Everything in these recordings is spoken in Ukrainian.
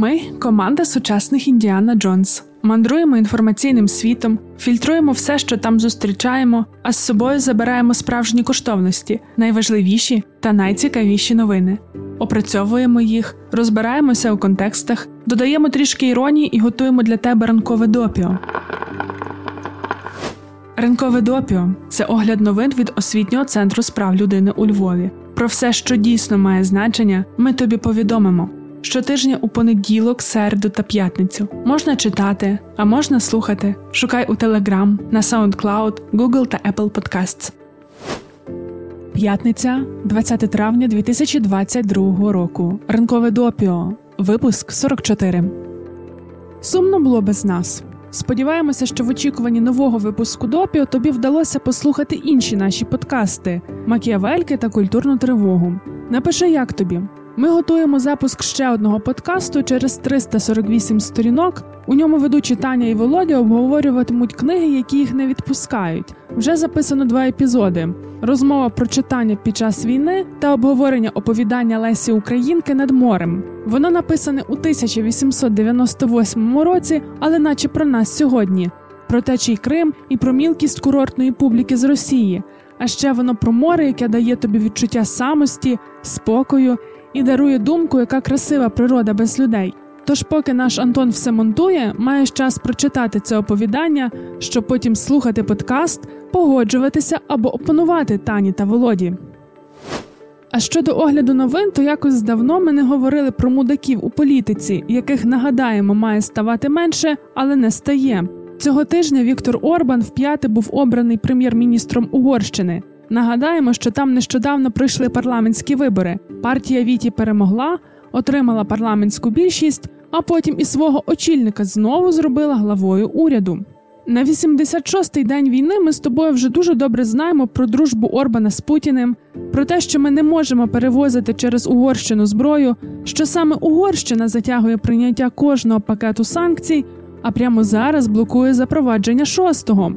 Ми команда сучасних Індіана Джонс. Мандруємо інформаційним світом, фільтруємо все, що там зустрічаємо, а з собою забираємо справжні коштовності, найважливіші та найцікавіші новини. Опрацьовуємо їх, розбираємося у контекстах, додаємо трішки іронії і готуємо для тебе ранкове допіо. Ранкове допіо це огляд новин від освітнього центру справ людини у Львові. Про все, що дійсно має значення, ми тобі повідомимо. Щотижня у понеділок, середу та п'ятницю можна читати, а можна слухати. Шукай у Telegram, на SoundCloud, Google та Apple Podcasts. П'ятниця, 20 травня 2022 року. Ранкове допіо. Випуск 44. Сумно було без нас. Сподіваємося, що в очікуванні нового випуску допіо тобі вдалося послухати інші наші подкасти Макіавельки та культурну тривогу. Напиши, як тобі. Ми готуємо запуск ще одного подкасту через 348 сторінок. У ньому ведучі Таня і Володя обговорюватимуть книги, які їх не відпускають. Вже записано два епізоди: розмова про читання під час війни та обговорення оповідання Лесі Українки над морем. Воно написане у 1898 році, але наче про нас сьогодні: про течій Крим і про мілкість курортної публіки з Росії. А ще воно про море, яке дає тобі відчуття самості, спокою і дарує думку, яка красива природа без людей. Тож, поки наш Антон все монтує, маєш час прочитати це оповідання, щоб потім слухати подкаст, погоджуватися або опонувати Тані та Володі. А щодо огляду новин, то якось давно ми не говорили про мудаків у політиці, яких нагадаємо, має ставати менше, але не стає. Цього тижня Віктор Орбан вп'яте був обраний прем'єр-міністром Угорщини. Нагадаємо, що там нещодавно пройшли парламентські вибори. Партія Віті перемогла, отримала парламентську більшість, а потім і свого очільника знову зробила главою уряду. На 86-й день війни ми з тобою вже дуже добре знаємо про дружбу Орбана з Путіним, про те, що ми не можемо перевозити через Угорщину зброю, що саме Угорщина затягує прийняття кожного пакету санкцій, а прямо зараз блокує запровадження шостого.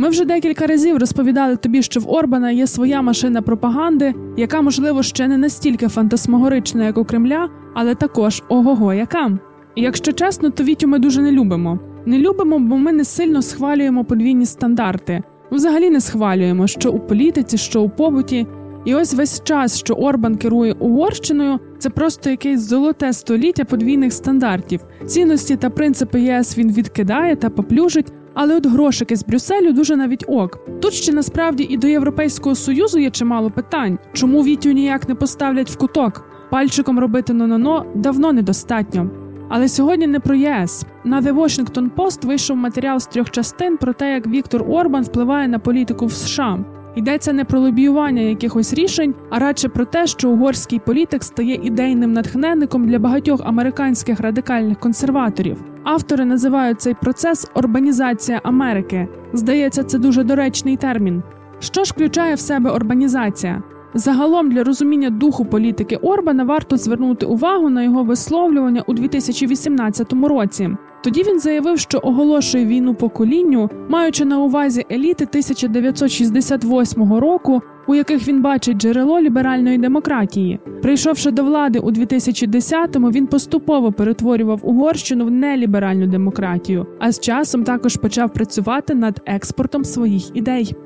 Ми вже декілька разів розповідали тобі, що в Орбана є своя машина пропаганди, яка, можливо, ще не настільки фантасмагорична, як у Кремля, але також ого-го яка. І якщо чесно, то Вітю ми дуже не любимо. Не любимо, бо ми не сильно схвалюємо подвійні стандарти. Взагалі не схвалюємо, що у політиці, що у побуті. І ось весь час, що Орбан керує Угорщиною, це просто якесь золоте століття подвійних стандартів. Цінності та принципи ЄС він відкидає та поплюжить, але от грошики з Брюсселю дуже навіть ок. Тут ще насправді і до Європейського союзу є чимало питань, чому Вітю ніяк не поставлять в куток. Пальчиком робити но-но-но давно недостатньо. Але сьогодні не про ЄС. На The Washington Post вийшов матеріал з трьох частин про те, як Віктор Орбан впливає на політику в США. Йдеться не про лобіювання якихось рішень, а радше про те, що угорський політик стає ідейним натхненником для багатьох американських радикальних консерваторів. Автори називають цей процес Орбанізація Америки. Здається, це дуже доречний термін. Що ж включає в себе урбанізація? Загалом для розуміння духу політики Орбана варто звернути увагу на його висловлювання у 2018 році. Тоді він заявив, що оголошує війну поколінню, маючи на увазі еліти 1968 року, у яких він бачить джерело ліберальної демократії. Прийшовши до влади у 2010-му, він поступово перетворював Угорщину в неліберальну демократію, а з часом також почав працювати над експортом своїх ідей.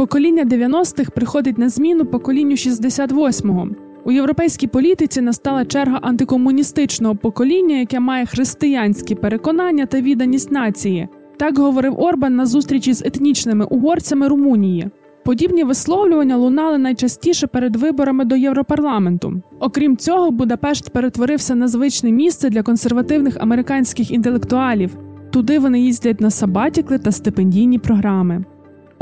Покоління 90-х приходить на зміну поколінню 68-го. У європейській політиці настала черга антикомуністичного покоління, яке має християнські переконання та відданість нації. Так говорив Орбан на зустрічі з етнічними угорцями Румунії. Подібні висловлювання лунали найчастіше перед виборами до Європарламенту. Окрім цього, Будапешт перетворився на звичне місце для консервативних американських інтелектуалів. Туди вони їздять на сабатікли та стипендійні програми.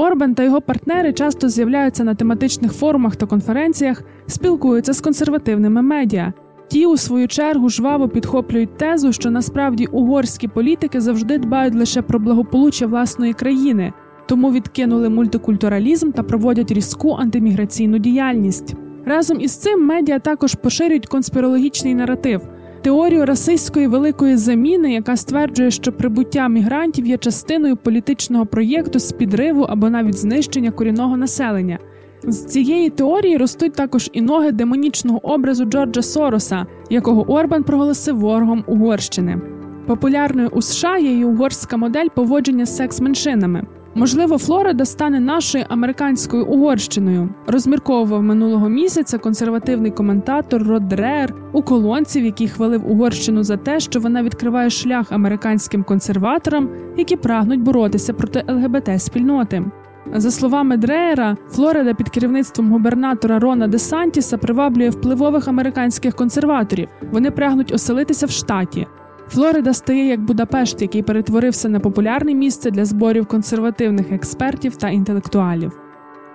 Орбан та його партнери часто з'являються на тематичних форумах та конференціях, спілкуються з консервативними медіа. Ті, у свою чергу, жваво підхоплюють тезу, що насправді угорські політики завжди дбають лише про благополуччя власної країни, тому відкинули мультикультуралізм та проводять різку антиміграційну діяльність. Разом із цим медіа також поширюють конспірологічний наратив теорію расистської великої заміни, яка стверджує, що прибуття мігрантів є частиною політичного проєкту з підриву або навіть знищення корінного населення. З цієї теорії ростуть також і ноги демонічного образу Джорджа Сороса, якого Орбан проголосив ворогом Угорщини. Популярною у США є й угорська модель поводження з секс-меншинами. Можливо, Флорида стане нашою американською Угорщиною. Розмірковував минулого місяця консервативний коментатор Род Дрер у колонці, в якій хвалив Угорщину за те, що вона відкриває шлях американським консерваторам, які прагнуть боротися проти ЛГБТ спільноти. За словами Дреєра, Флорида під керівництвом губернатора Рона Де Сантіса приваблює впливових американських консерваторів. Вони прагнуть оселитися в штаті. Флорида стає як Будапешт, який перетворився на популярне місце для зборів консервативних експертів та інтелектуалів.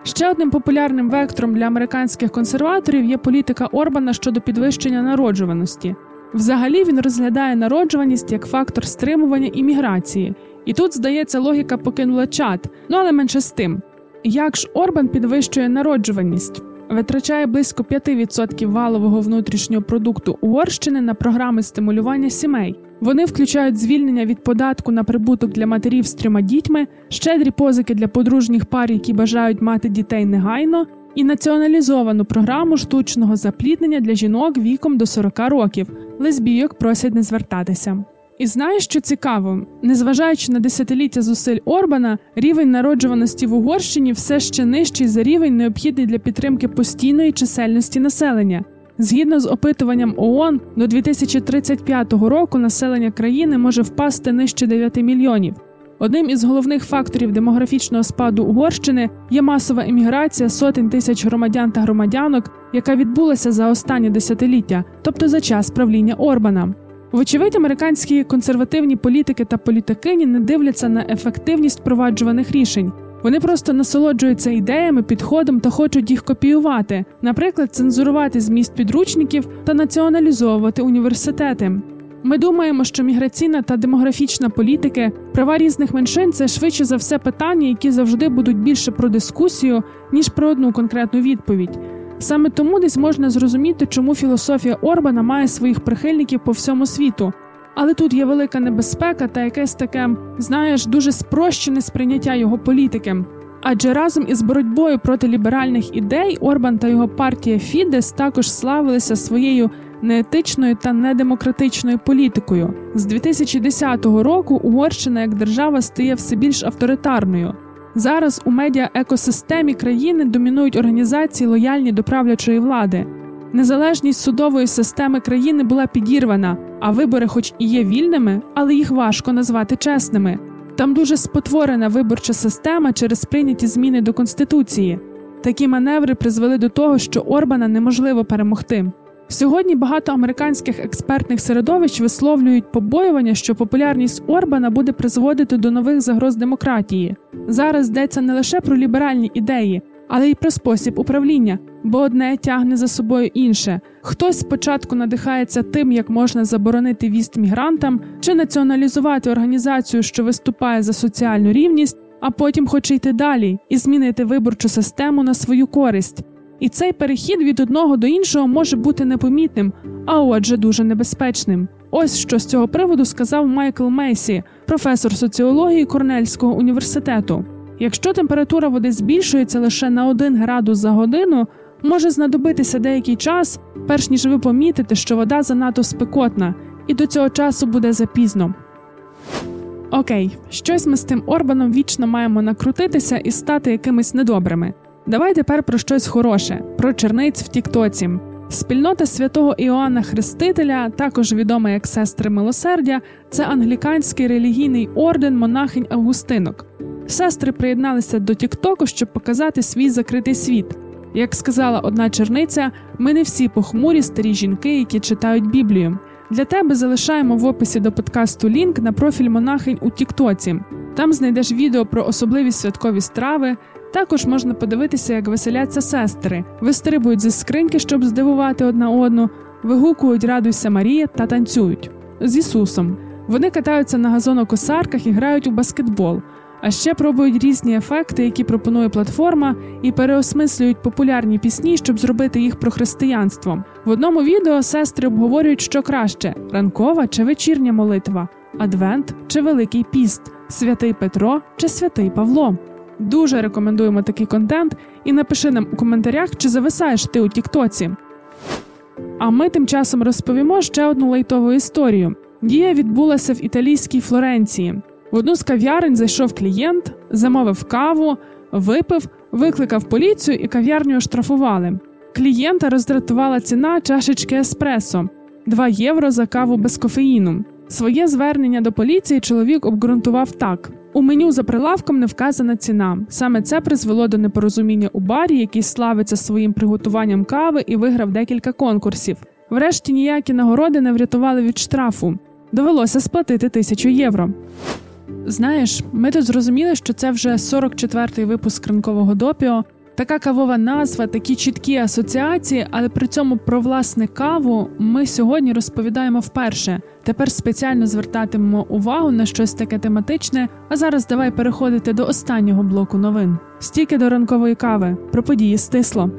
Ще одним популярним вектором для американських консерваторів є політика Орбана щодо підвищення народжуваності. Взагалі він розглядає народжуваність як фактор стримування імміграції, і тут, здається, логіка покинула чат, ну але менше з тим. Як ж Орбан підвищує народжуваність? Витрачає близько 5% валового внутрішнього продукту Угорщини на програми стимулювання сімей. Вони включають звільнення від податку на прибуток для матерів з трьома дітьми, щедрі позики для подружніх пар, які бажають мати дітей негайно, і націоналізовану програму штучного запліднення для жінок віком до 40 років. Лесбійок просять не звертатися. І знаєш, що цікаво, незважаючи на десятиліття зусиль Орбана, рівень народжуваності в Угорщині все ще нижчий за рівень, необхідний для підтримки постійної чисельності населення. Згідно з опитуванням ООН, до 2035 року населення країни може впасти нижче 9 мільйонів. Одним із головних факторів демографічного спаду Угорщини є масова еміграція сотень тисяч громадян та громадянок, яка відбулася за останні десятиліття, тобто за час правління Орбана. Вочевидь, американські консервативні політики та політикині не дивляться на ефективність впроваджуваних рішень. Вони просто насолоджуються ідеями, підходом та хочуть їх копіювати, наприклад, цензурувати зміст підручників та націоналізовувати університети. Ми думаємо, що міграційна та демографічна політики, права різних меншин це швидше за все питання, які завжди будуть більше про дискусію, ніж про одну конкретну відповідь. Саме тому десь можна зрозуміти, чому філософія Орбана має своїх прихильників по всьому світу. Але тут є велика небезпека та якесь таке, знаєш, дуже спрощене сприйняття його політики. Адже разом із боротьбою проти ліберальних ідей Орбан та його партія Фідес також славилися своєю неетичною та недемократичною політикою. З 2010 року Угорщина як держава стає все більш авторитарною. Зараз у медіа екосистемі країни домінують організації лояльні до правлячої влади. Незалежність судової системи країни була підірвана, а вибори, хоч і є вільними, але їх важко назвати чесними. Там дуже спотворена виборча система через прийняті зміни до конституції. Такі маневри призвели до того, що Орбана неможливо перемогти. Сьогодні багато американських експертних середовищ висловлюють побоювання, що популярність Орбана буде призводити до нових загроз демократії. Зараз йдеться не лише про ліберальні ідеї, але й про спосіб управління, бо одне тягне за собою інше. Хтось спочатку надихається тим, як можна заборонити віст мігрантам чи націоналізувати організацію, що виступає за соціальну рівність, а потім хоче йти далі і змінити виборчу систему на свою користь. І цей перехід від одного до іншого може бути непомітним, а отже, дуже небезпечним. Ось що з цього приводу сказав Майкл Мейсі, професор соціології Корнельського університету. Якщо температура води збільшується лише на 1 градус за годину, може знадобитися деякий час, перш ніж ви помітите, що вода занадто спекотна, і до цього часу буде запізно. Окей, щось ми з тим Орбаном вічно маємо накрутитися і стати якимись недобрими. Давай тепер про щось хороше, про черниць в Тіктоці. Спільнота святого Іоанна Хрестителя, також відома як сестри милосердя, це англіканський релігійний орден монахинь Августинок. Сестри приєдналися до Тіктоку, щоб показати свій закритий світ. Як сказала одна черниця, ми не всі похмурі старі жінки, які читають Біблію. Для тебе залишаємо в описі до подкасту лінк на профіль монахинь у Тіктоці. Там знайдеш відео про особливі святкові страви. Також можна подивитися, як веселяться сестри, вистрибують зі скриньки, щоб здивувати одна одну, вигукують Радуйся Марія та танцюють з Ісусом. Вони катаються на газонокосарках і грають у баскетбол, а ще пробують різні ефекти, які пропонує платформа, і переосмислюють популярні пісні, щоб зробити їх про християнство. В одному відео сестри обговорюють, що краще: ранкова чи вечірня молитва, адвент чи Великий піст, святий Петро чи святий Павло. Дуже рекомендуємо такий контент і напиши нам у коментарях, чи зависаєш ти у Тіктоці. А ми тим часом розповімо ще одну лайтову історію. Дія відбулася в італійській Флоренції. В одну з кав'ярень зайшов клієнт, замовив каву, випив, викликав поліцію і кав'ярню оштрафували. Клієнта роздратувала ціна чашечки еспресо 2 євро за каву без кофеїну. Своє звернення до поліції чоловік обґрунтував так: у меню за прилавком не вказана ціна. Саме це призвело до непорозуміння у барі, який славиться своїм приготуванням кави і виграв декілька конкурсів. Врешті ніякі нагороди не врятували від штрафу. Довелося сплатити тисячу євро. Знаєш, ми тут зрозуміли, що це вже 44-й випуск ранкового допіо. Така кавова назва, такі чіткі асоціації, але при цьому про власне каву ми сьогодні розповідаємо вперше. Тепер спеціально звертатимемо увагу на щось таке тематичне. А зараз давай переходити до останнього блоку новин. Стільки до ранкової кави про події стисло.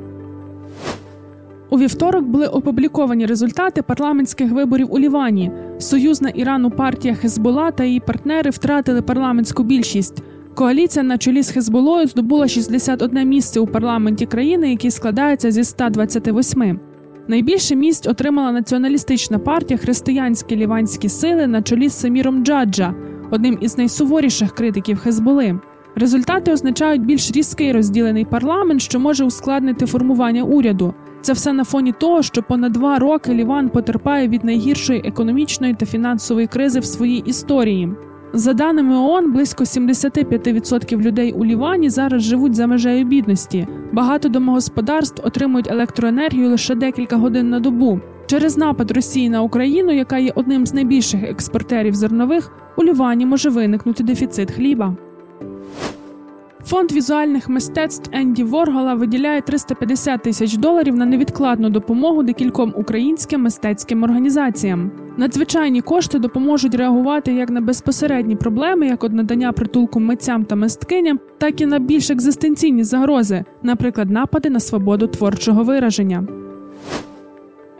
У вівторок були опубліковані результати парламентських виборів у Лівані. Союзна Ірану партія Хезбола та її партнери втратили парламентську більшість. Коаліція на чолі з Хезболою здобула 61 місце у парламенті країни, який складається зі 128. Найбільше місць отримала націоналістична партія Християнські ліванські сили на чолі з Саміром Джаджа, одним із найсуворіших критиків Хезболи. Результати означають більш різкий розділений парламент, що може ускладнити формування уряду. Це все на фоні того, що понад два роки Ліван потерпає від найгіршої економічної та фінансової кризи в своїй історії. За даними ООН, близько 75% людей у Лівані зараз живуть за межею бідності. Багато домогосподарств отримують електроенергію лише декілька годин на добу. Через напад Росії на Україну, яка є одним з найбільших експортерів зернових, у Лівані може виникнути дефіцит хліба. Фонд візуальних мистецтв Енді Воргола виділяє 350 тисяч доларів на невідкладну допомогу декільком українським мистецьким організаціям. Надзвичайні кошти допоможуть реагувати як на безпосередні проблеми, як от надання притулку митцям та мисткиням, так і на більш екзистенційні загрози, наприклад, напади на свободу творчого вираження.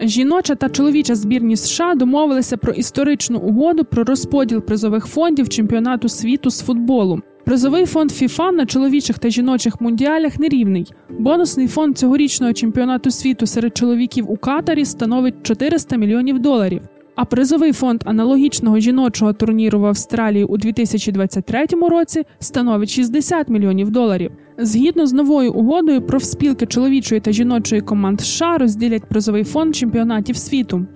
Жіноча та чоловіча збірні США домовилися про історичну угоду про розподіл призових фондів чемпіонату світу з футболу. Призовий фонд ФІФА на чоловічих та жіночих мундіалях нерівний. Бонусний фонд цьогорічного чемпіонату світу серед чоловіків у Катарі становить 400 мільйонів доларів. А призовий фонд аналогічного жіночого турніру в Австралії у 2023 році становить 60 мільйонів доларів. Згідно з новою угодою, профспілки чоловічої та жіночої команд США розділять призовий фонд чемпіонатів світу.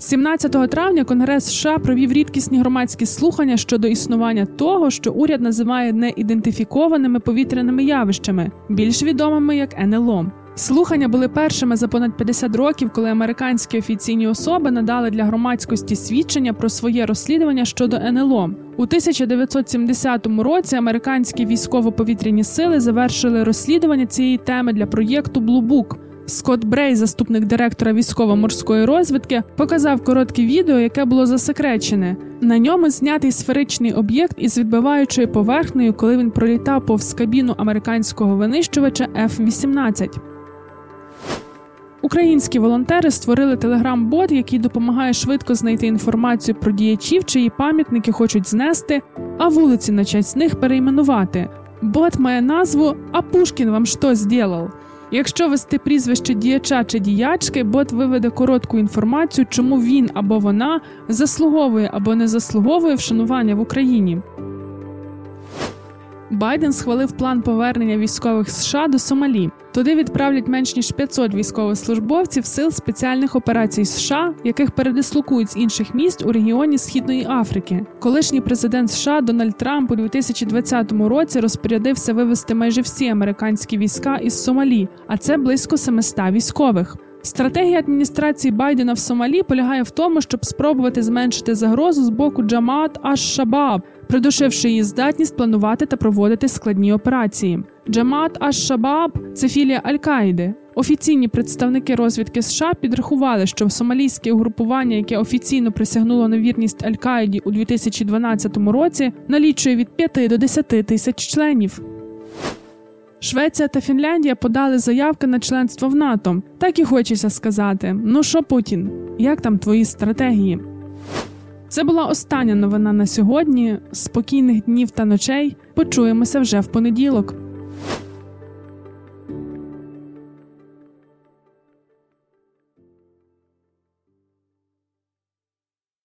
17 травня Конгрес США провів рідкісні громадські слухання щодо існування того, що уряд називає неідентифікованими повітряними явищами, більш відомими як НЛО. Слухання були першими за понад 50 років, коли американські офіційні особи надали для громадськості свідчення про своє розслідування щодо НЛО. У 1970 році американські військово-повітряні сили завершили розслідування цієї теми для проєкту Book. Скотт Брей, заступник директора військово-морської розвідки, показав коротке відео, яке було засекречене. На ньому знятий сферичний об'єкт із відбиваючою поверхнею, коли він пролітав повз кабіну американського винищувача F-18. Українські волонтери створили телеграм-бот, який допомагає швидко знайти інформацію про діячів, чиї пам'ятники хочуть знести, а вулиці на честь них перейменувати. Бот має назву А Пушкін вам що зділав? Якщо вести прізвище діяча чи діячки, бот виведе коротку інформацію, чому він або вона заслуговує або не заслуговує вшанування в Україні. Байден схвалив план повернення військових США до Сомалі. Туди відправлять менш ніж 500 військовослужбовців сил спеціальних операцій США, яких передислокують з інших міст у регіоні Східної Африки. Колишній президент США Дональд Трамп у 2020 році розпорядився вивести майже всі американські війська із Сомалі, а це близько 700 військових. Стратегія адміністрації Байдена в Сомалі полягає в тому, щоб спробувати зменшити загрозу з боку Джамаат аш-Шабаб, придушивши її здатність планувати та проводити складні операції. Джамаат аш-Шабаб це філія Аль-Каїди. Офіційні представники розвідки США підрахували, що сомалійське угрупування, яке офіційно присягнуло на вірність Аль-Каїді у 2012 році, налічує від 5 до 10 тисяч членів. Швеція та Фінляндія подали заявки на членство в НАТО. Так і хочеться сказати: ну що, Путін, як там твої стратегії? Це була остання новина на сьогодні. Спокійних днів та ночей. Почуємося вже в понеділок.